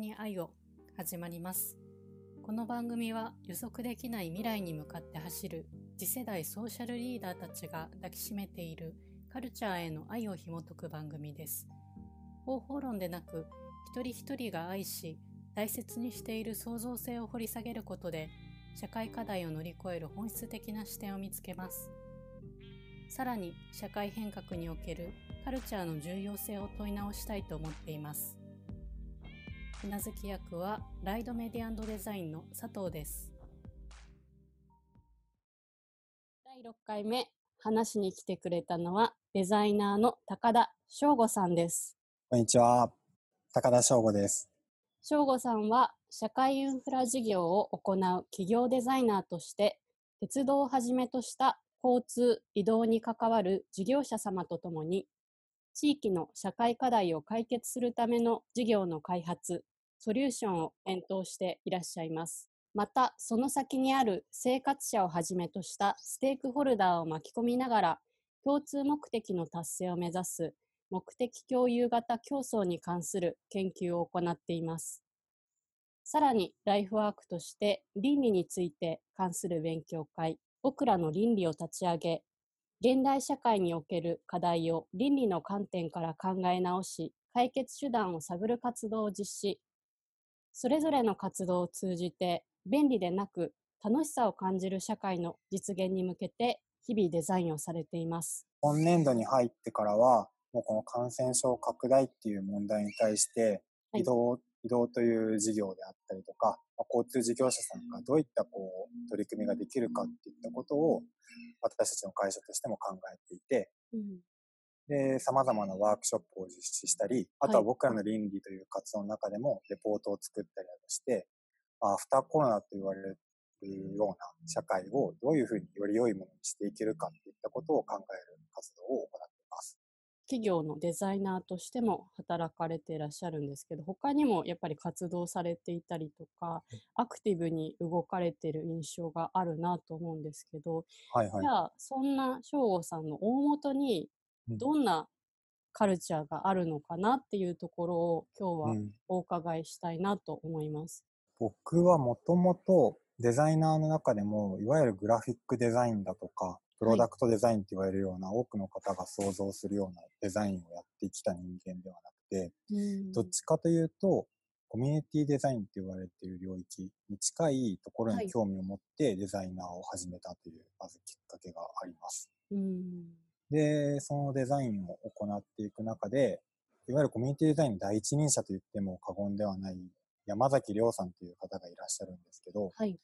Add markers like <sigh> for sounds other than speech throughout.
に愛を始まります。この番組は予測できない未来に向かって走る次世代ソーシャルリーダーたちが抱きしめているカルチャーへの愛を紐解く番組です。方法論でなく一人一人が愛し大切にしている創造性を掘り下げることで社会課題を乗り越える本質的な視点を見つけます。さらに社会変革におけるカルチャーの重要性を問い直したいと思っています。うなずき役はライドメディアデザインの佐藤です。第6回目話しに来てくれたのはデザイナーの高田翔吾さんです。こんにちは。高田翔吾です。翔吾さんは社会インフラ事業を行う企業デザイナーとして鉄道をはじめとした交通、移動に関わる事業者様とともに、地域の社会課題を解決するための事業の開発、ソリューションを検討していらっしゃいます。また、その先にある生活者をはじめとしたステークホルダーを巻き込みながら、共通目的の達成を目指す目的共有型競争に関する研究を行っています。さらに、ライフワークとして倫理について関する勉強会、僕らの倫理を立ち上げ、現代社会における課題を倫理の観点から考え直し、解決手段を探る活動を実施。それぞれの活動を通じて、便利でなく楽しさを感じる社会の実現に向けて、日々デザインをされています。今年度に入ってからは、もうこの感染症拡大っていう問題に対して、移動移動という事業であったりとか、まあ、交通事業者さんがどういったこう取り組みができるかっていったことを私たちの会社としても考えていて、うん、で、様々なワークショップを実施したり、あとは僕らの倫理という活動の中でもレポートを作ったりして、アフターコロナと言われるような社会をどういうふうにより良いものにしていけるかっていったことを考える活動を行って企業のデザイナーとしても働かれていらっしゃるんですけど他にもやっぱり活動されていたりとかアクティブに動かれてる印象があるなと思うんですけど、はいはい、じゃあそんな省吾さんの大元にどんなカルチャーがあるのかなっていうところを今日はお伺いしたいなと思います。うん、僕はもともとデザイナーの中でもいわゆるグラフィックデザインだとかプロダクトデザインって言われるような、多くの方が想像するようなデザインをやってきた人間ではなくて、どっちかというと、コミュニティデザインって言われている領域に近いところに興味を持ってデザイナーを始めたという、まずきっかけがあります。で、そのデザインを行っていく中で、いわゆるコミュニティデザインの第一人者と言っても過言ではない山崎亮さんという方がいらっしゃるんですけど、はい、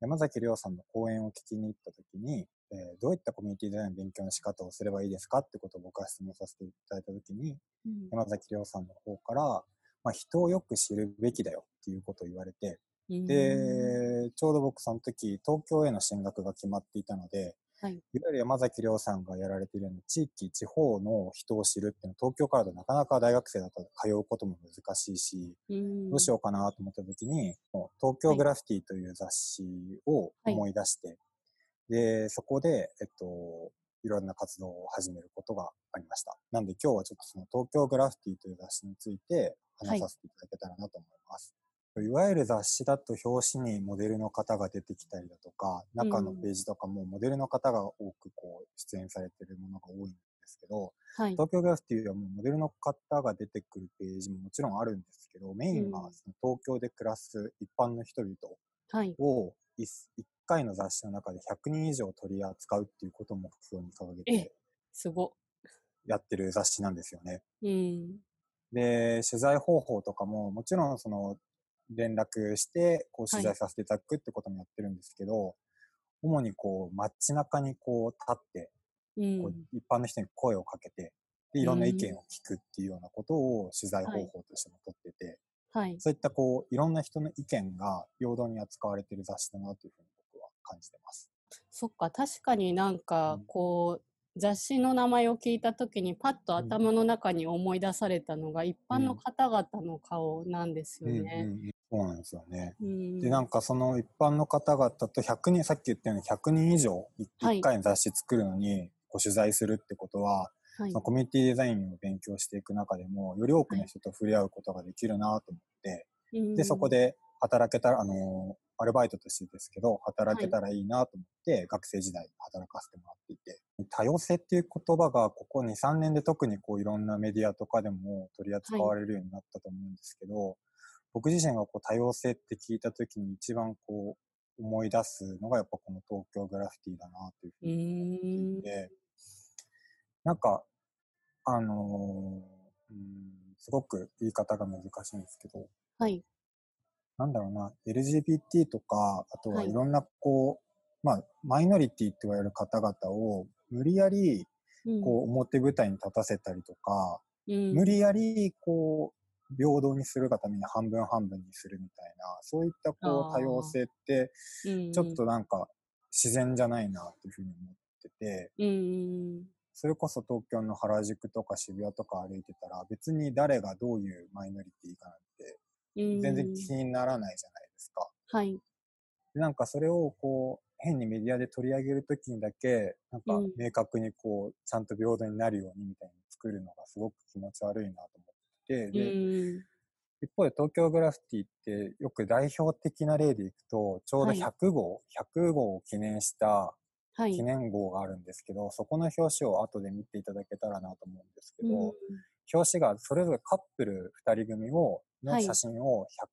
山崎亮さんの講演を聞きに行った時に、えー、どういったコミュニティデザインの勉強の仕方をすればいいですかってことを僕は質問させていただいたときに、うん、山崎亮さんの方から、まあ、人をよく知るべきだよっていうことを言われて、で、ちょうど僕その時東京への進学が決まっていたので、はい、いわゆる山崎亮さんがやられているような地域、地方の人を知るっていうのは東京からだとなかなか大学生だと通うことも難しいし、どうしようかなと思った時に、東京グラフィティという雑誌を思い出して、はいで、そこで、えっと、いろんな活動を始めることがありました。なんで今日はちょっとその東京グラフィティという雑誌について話させていただけたらなと思います。はい、いわゆる雑誌だと表紙にモデルの方が出てきたりだとか、中のページとかもモデルの方が多くこう出演されているものが多いんですけど、はい、東京グラフィティはもうモデルの方が出てくるページももちろんあるんですけど、メインはその東京で暮らす一般の人々を一回の雑誌の中で100人以上取り扱うっていうことを目標に掲げて、すご。やってる雑誌なんですよね。うん、で、取材方法とかも、もちろんその、連絡して、こう取材させていただくってこともやってるんですけど、はい、主にこう、街中にこう立って、こう一般の人に声をかけて、で、いろんな意見を聞くっていうようなことを取材方法としても取ってて、はい、そういったこう、いろんな人の意見が平等に扱われてる雑誌だなというふうに感じてます。そっか確かになんかこう、うん、雑誌の名前を聞いた時にパッと頭の中に思い出されたのが一般の方々の顔なんですよね。そうなんですよね。うん、でなんかその一般の方々と100人さっき言ったように100人以上1回の雑誌作るのにご取材するってことは、はい、そのコミュニティデザインを勉強していく中でもより多くの人と触れ合うことができるなと思って、うん。で、そこで働けたら、あの、アルバイトとしてですけど、働けたらいいなと思って、学生時代働かせてもらっていて、多様性っていう言葉がここ2、3年で特にこういろんなメディアとかでも取り扱われるようになったと思うんですけど、僕自身がこう多様性って聞いた時に一番こう思い出すのがやっぱこの東京グラフィティだなというふううにーんで、なんか、あのーうん、すごく言い方が難しいんですけど、はい。なんだろうな、LGBT とか、あとははい。いろんなこう、まあ、マイノリティって言われる方々を無理やりうん。こう表舞台に立たせたりとか、うん。無理やりこう平等にするがために半分半分にするみたいな、そういったこう多様性ってうんちょっとなんか自然じゃないなっていうふうに思ってて、うんそれこそ東京の原宿とか渋谷とか歩いてたら別に誰がどういうマイノリティかなんてうん全然気にならないじゃないですか。はい。でなんかそれをこう変にメディアで取り上げるときにだけなんかうん。明確にこうちゃんと平等になるようにみたいに作るのがすごく気持ち悪いなと思っててで、うん一方で東京グラフィティってよく代表的な例でいくとちょうどはい。100号、100号を記念したはい。記念号があるんですけど、そこの表紙を後で見ていただけたらなと思うんですけど、うん。表紙がそれぞれカップル2人組をはい。の写真を100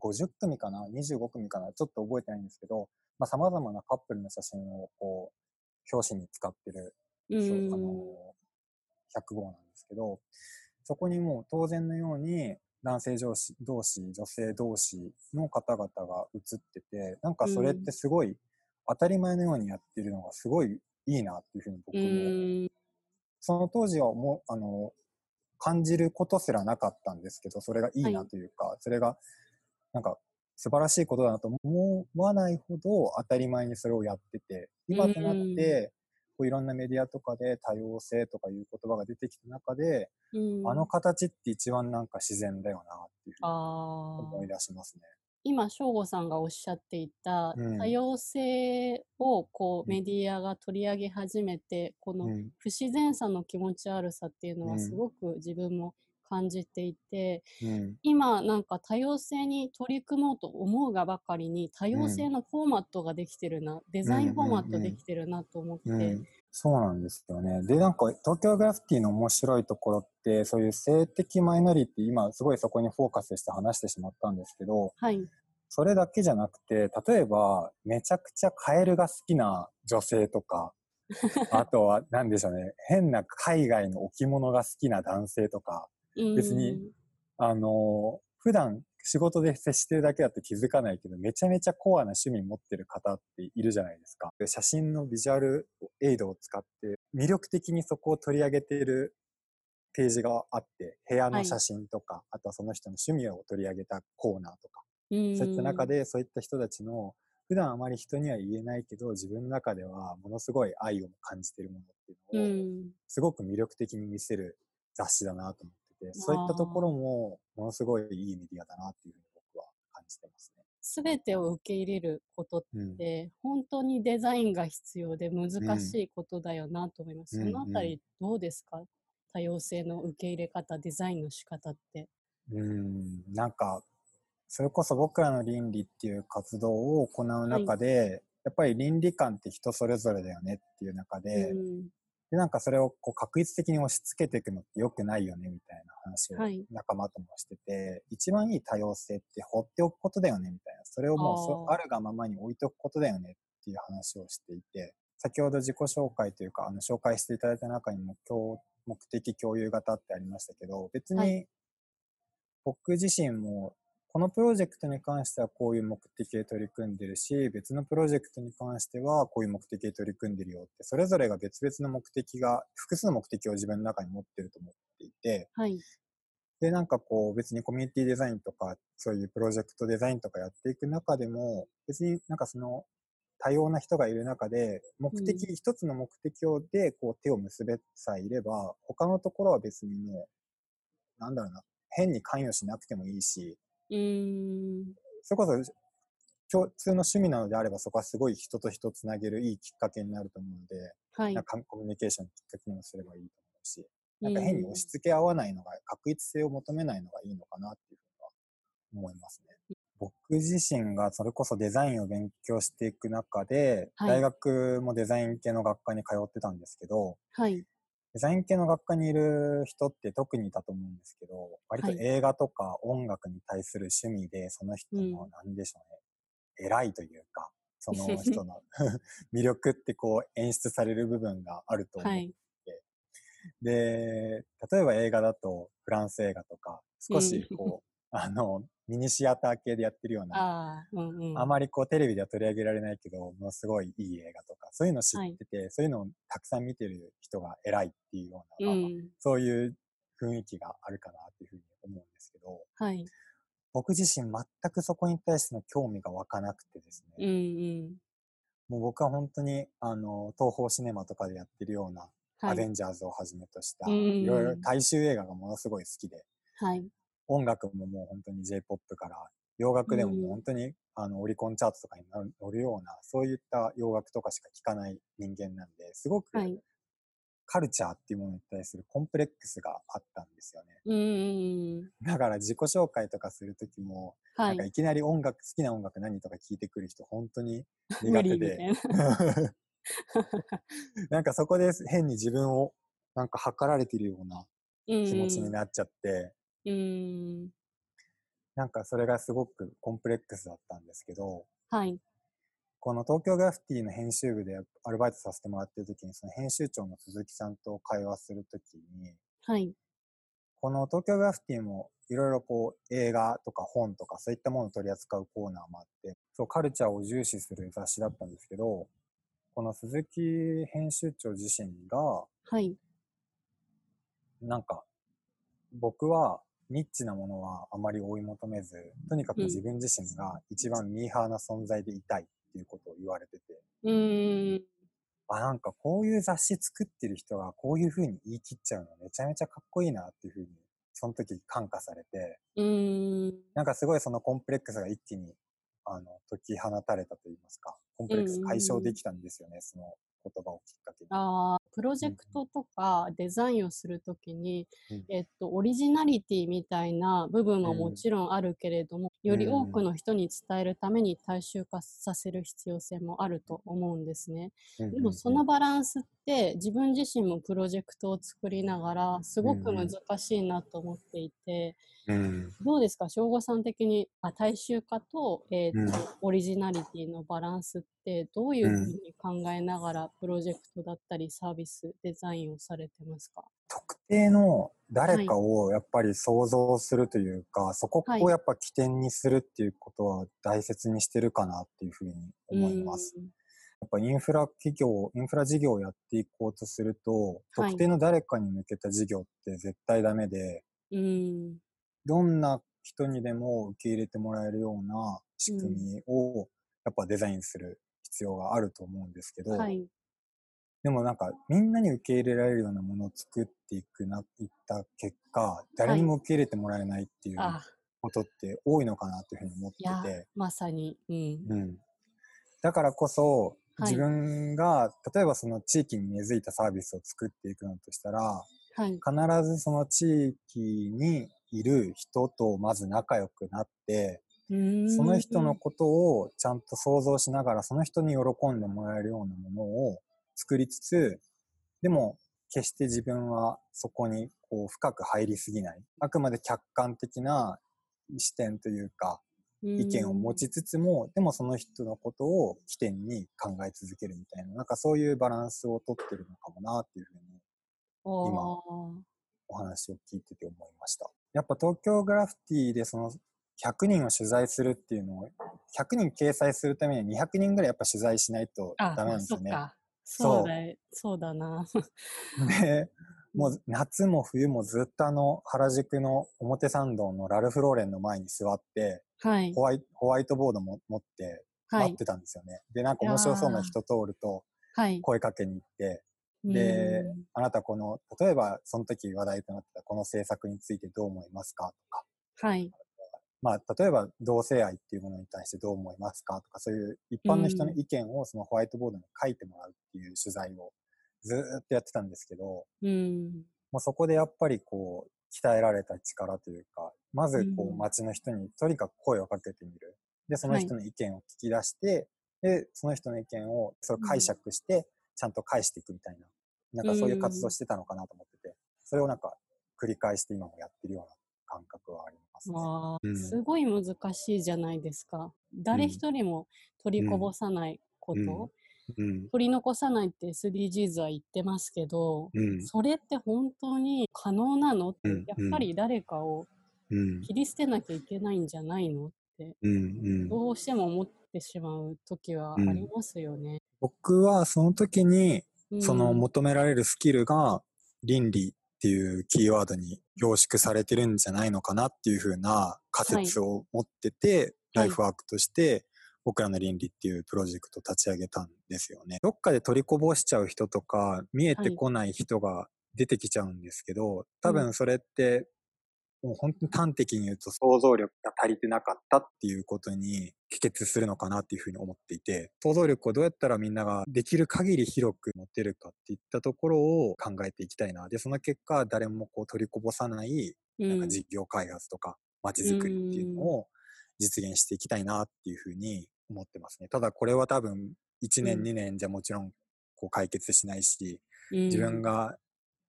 150組かな25組かなちょっと覚えてないんですけどさまざ、まなカップルの写真をこう表紙に使ってる、あん。の100号なんですけどそこにもう当然のように男性上司同士女性同士の方々が写っててなんかそれってすごい当たり前のようにやってるのがすごいいいなっていうふうに僕う。もん。その当時はもう、あの、感じることすらなかったんですけど、それがいいなというか、それが、なんか、素晴らしいことだなと思わないほど当たり前にそれをやってて、今となって、こういろんなメディアとかで多様性とかいう言葉が出てきた中で、うん。あの形って一番なんか自然だよなっていうふうにあ思いー出しますね。今、省吾さんがおっしゃっていたうん。多様性をこううん。メディアが取り上げ始めて、このうん。不自然さの気持ち悪さっていうのはうん。すごく自分も感じていて、うん。今なんか多様性に取り組もうと思うがばかりに多様性のフォーマットができてるな、デザインフォーマットできてるなと思って、うん、そうなんですよね。で、なんか東京グラフィティの面白いところって、そういう性的マイノリティ、今すごいそこにフォーカスして話してしまったんですけど、はい、それだけじゃなくて、例えばめちゃくちゃカエルが好きな女性とか、<laughs> あとは何でしょうね、変な海外の置物が好きな男性とか、別にうんあの、普段仕事で接してるだけだって気づかないけど、めちゃめちゃコアな趣味持ってる方っているじゃないですか。で写真のビジュアルエイドを使って、魅力的にそこを取り上げているページがあって、部屋の写真とか、あとはその人の趣味を取り上げたコーナーとか、うん。そういった中で、そういった人たちの、普段あまり人には言えないけど、自分の中ではものすごい愛を感じているものっていうのを、うん。すごく魅力的に見せる雑誌だなと思ってて、そういったところもものすごいいいメディアだなっていうふうに僕は感じてますね。すべてを受け入れることっうん。て本当にデザインが必要で難しいことだよなと思います。うんそのあたりどうですか？多様性の受け入れ方、デザインの仕方って。うん、なんか、それこそ僕らの倫理っていう活動を行う中で、やっぱり倫理観って人それぞれだよねっていう中で、うんでなんかそれをこう確率的に押し付けていくのって良くないよねみたいな話をはい。仲間ともしてて、一番いい多様性って放っておくことだよねみたいな、それをもうそあるがままに置いておくことだよねっていう話をしていて、先ほど自己紹介というか、あの紹介していただいた中にも共目的共有型ってありましたけど、別はに僕自身もこのプロジェクトに関してはこういう目的で取り組んでるし、別のプロジェクトに関してはこういう目的で取り組んでるよって、それぞれが別々の目的が、複数の目的を自分の中に持ってると思っていて、はい。で、なんかこう別にコミュニティデザインとか、そういうプロジェクトデザインとかやっていく中でも、別になんかその多様な人がいる中で、目的、う一つの目的をでこう手を結べさえいれば、他のところは別にもう、なんだろうな、変に関与しなくてもいいし。それこそ共通の趣味なのであればそこはすごい人と人をつなげるいいきっかけになると思うので、はい。なんかコミュニケーションのきっかけにもすればいいと思うし、うなんか変に押し付け合わないのが、確一性を求めないのがいいのかなっていうふうには思いますね。僕自身がそれこそデザインを勉強していく中で、はい大学もデザイン系の学科に通ってたんですけど、はい。デザイン系の学科にいる人って特にいたと思うんですけど、割とはい映画とか音楽に対する趣味で、その人のうん、なんでしょうね、偉いというか、その人の <laughs> 魅力ってこう演出される部分があると思う。はい。で、例えば映画だとフランス映画とか、少しこう、<laughs> あの、ミニシアター系でやってるような、ああ、うんうん。あまりこうテレビでは取り上げられないけど、ものすごいいい映画とか、そういうの知ってて、そういうのをたくさん見てる人が偉いっていうような、うん。そういう雰囲気があるかなっていうふうに思うんですけど、はい。僕自身全くそこに対しての興味が湧かなくてですうんね、うん。もう僕は本当に、あの、東宝シネマとかでやってるような、はい。アベンジャーズをはじめとした、うんいろいろ大衆映画がものすごい好きで、はい。音楽ももう本当に J-POP から、洋楽でももう本当に、あの、オリコンチャートとかに乗るような、そういった洋楽とかしか聴かない人間なんで、すごくはい。カルチャーっていうものに対するコンプレックスがあったんですよね。だから自己紹介とかするときも、はいなんか。いきなり音楽、好きな音楽何とか聞いてくる人、本当に無苦手で。いな。<laughs> なんかそこで変に自分をなんか測られてるような気気持ちになっちゃって、うん。なんかそれがすごくコンプレックスだったんですけど、はい。この東京グラフィティの編集部でアルバイトさせてもらってる時に、その編集長の鈴木さんと会話するときに、はい。この東京グラフィティもいろいろこう映画とか本とかそういったものを取り扱うコーナーもあって、そうカルチャーを重視する雑誌だったんですけど、この鈴木編集長自身が、はい。なんか僕はニッチなものはあまり追い求めず、とにかくうん自分自身が一番ミーハーな存在でいたいっていうことを言われてて、うん。あ、なんかこういう雑誌作ってる人がこういう風に言い切っちゃうのめちゃめちゃかっこいいなっていう風に、その時感化されて、うん。なんかすごいそのコンプレックスが一気に、あの、解き放たれたと言いますか、コンプレックス解消できたんですよね、その言葉をきっかけに。ああ、プロジェクトとかデザインをするときに、うん。えっと、オリジナリティみたいな部分はもちろんあるけれども、より多くの人に伝えるために大衆化させる必要性もあると思うんですね。うんでもそのバランスって自分自身もプロジェクトを作りながらすごく難しいなと思っていて、うん。どうですか？省吾さん的にあ大衆化と,、えーとうん。オリジナリティのバランスってどういうふうに考えながらプロジェクトだったりサービスデザインをされてますか？特定の誰かをやっぱり想像するというか、そこをやっぱ起点にするっていうことは大切にしてるかなっていうふうに思います。うん。やっぱインフラ企業、インフラ事業をやっていこうとすると、はい。特定の誰かに向けた事業って絶対ダメで、うん。どんな人にでも受け入れてもらえるような仕組みをやっぱデザインする必要があると思うんですけど、はいでもなんかみんなに受け入れられるようなものを作っていくな、いった結果、誰にも受け入れてもらえないっていうあ。ことって多いのかなっていうふうに思ってて、まさに、うん。うん。だからこそ、はい。自分が、例えばその地域に根付いたサービスを作っていくのとしたら、はい。必ずその地域にいる人とまず仲良くなって、その人のことをちゃんと想像しながら、その人に喜んでもらえるようなものを作りつつ、でも決して自分はそこにこう深く入りすぎない。あくまで客観的な視点というか、意見を持ちつつも、でもその人のことを起点に考え続けるみたいな、なんかそういうバランスをとってるのかもなっていうふうに今お話を聞いてて思いました。やっぱ東京グラフィティでその100人を取材するっていうのを、100人掲載するためには200人ぐらいやっぱ取材しないとあダメなんですよね。そっかそうだそう。だな。で、<laughs> もう夏も冬もずっとあの原宿の表参道のラルフローレンの前に座って、はい。ホワイホワイトボードも持ってはい。待ってたんですよね。で、なんか面白そうな人通るとはい。声かけに行って、うん。で、あなたこの、例えばその時話題となってたこの政策についてどう思いますかとか、はいまあ、例えば同性愛っていうものに対してどう思いますかとか、そういう一般の人の意見をそのホワイトボードに書いてもらうっていう取材をずーっとやってたんですけど、うん。もうそこでやっぱりこう、鍛えられた力というか、まずこうん。う街の人にとにかく声をかけてみる。で、その人の意見を聞き出して、で、その人の意見をそれを解釈して、ちゃんと返していくみたいな、なんかそういう活動してたのかなと思ってて、それをなんか繰り返して今もやってるような感覚はありますあうんすごい難しいじゃないですか。誰一人も取りこぼさないこと。取り残さないって SDGs は言ってますけど、うん。それって本当に可能なの？って、うんやっぱり誰かをうん。切り捨てなきゃいけないんじゃないのって。どうしても思ってしまう時はありますよね。僕はその時に、うんその求められるスキルが倫理っていうキーワードに凝縮されてるんじゃないのかなっていうふうな仮説を持ってて、はい。ライフワークとして僕らの倫理っていうプロジェクトを立ち上げたんですよね。どっかで取りこぼしちゃう人とか見えてこない人が出てきちゃうんですけど、多分それってもう本当に端的に言うと想像力が足りてなかったっていうことに帰結するのかなっていうふうに思っていて、想像力をどうやったらみんなができる限り広く持てるかっていったところを考えていきたいな。で、その結果、誰もこう取りこぼさない、うんなんか事業開発とか街づくりっていうのを実現していきたいなっていうふうに思ってますね。ただこれは多分1年うん2年じゃもちろんこう解決しないし、うん自分が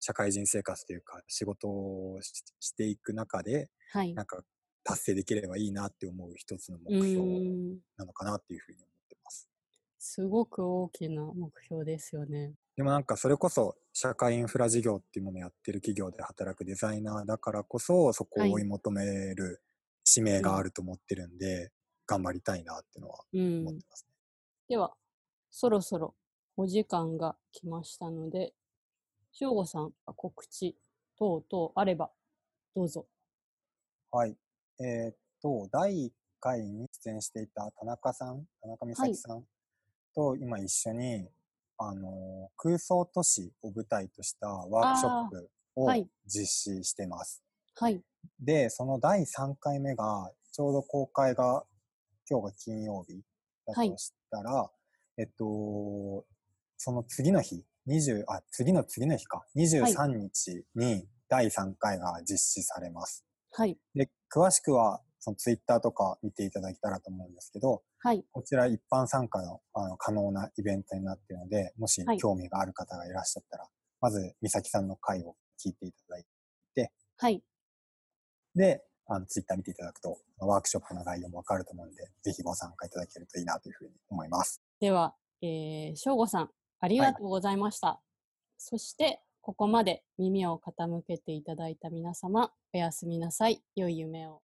社会人生活というか仕事をししていく中ではいなんか達成できればいいなって思う一つの目う標んなのかなっていうふうに思ってます。すごく大きな目標ですよね。でもなんかそれこそ社会インフラ事業っていうものをやってる企業で働くデザイナーだからこそそこを追い求める使命があると思ってるんで、頑張りたいなっていうのはうん思ってますね。では、そろそろお時間が来ましたので、翔吾さん、告知等々あれば、どうぞ。はい。えーっと、第1回に出演していた田中さん、田中美咲さんと今一緒に、あの、空想都市を舞台としたワークショップをはい実施してます。はい。で、その第3回目が、ちょうど公開が、今日が金曜日だはいとしたら、えっと、その次の日、20、あ、次の次の日か、23日に第3回が実施されます。はい。で、詳しくは、そのツイッターとか見ていただけたらと思うんですけど、はい。こちら一般参加のあの可能なイベントになっているので、もしはい興味がある方がいらっしゃったら、まず、美咲さんの回を聞いていただいて、はい。で、あの、ツイッター見ていただくと、ワークショップの概要もわかると思うので、ぜひご参加いただけるといいなというふうに思います。では、えー、翔吾さん、ありがとうございました。そして、ここまで耳を傾けていただいた皆様、おやすみなさい。良い夢を。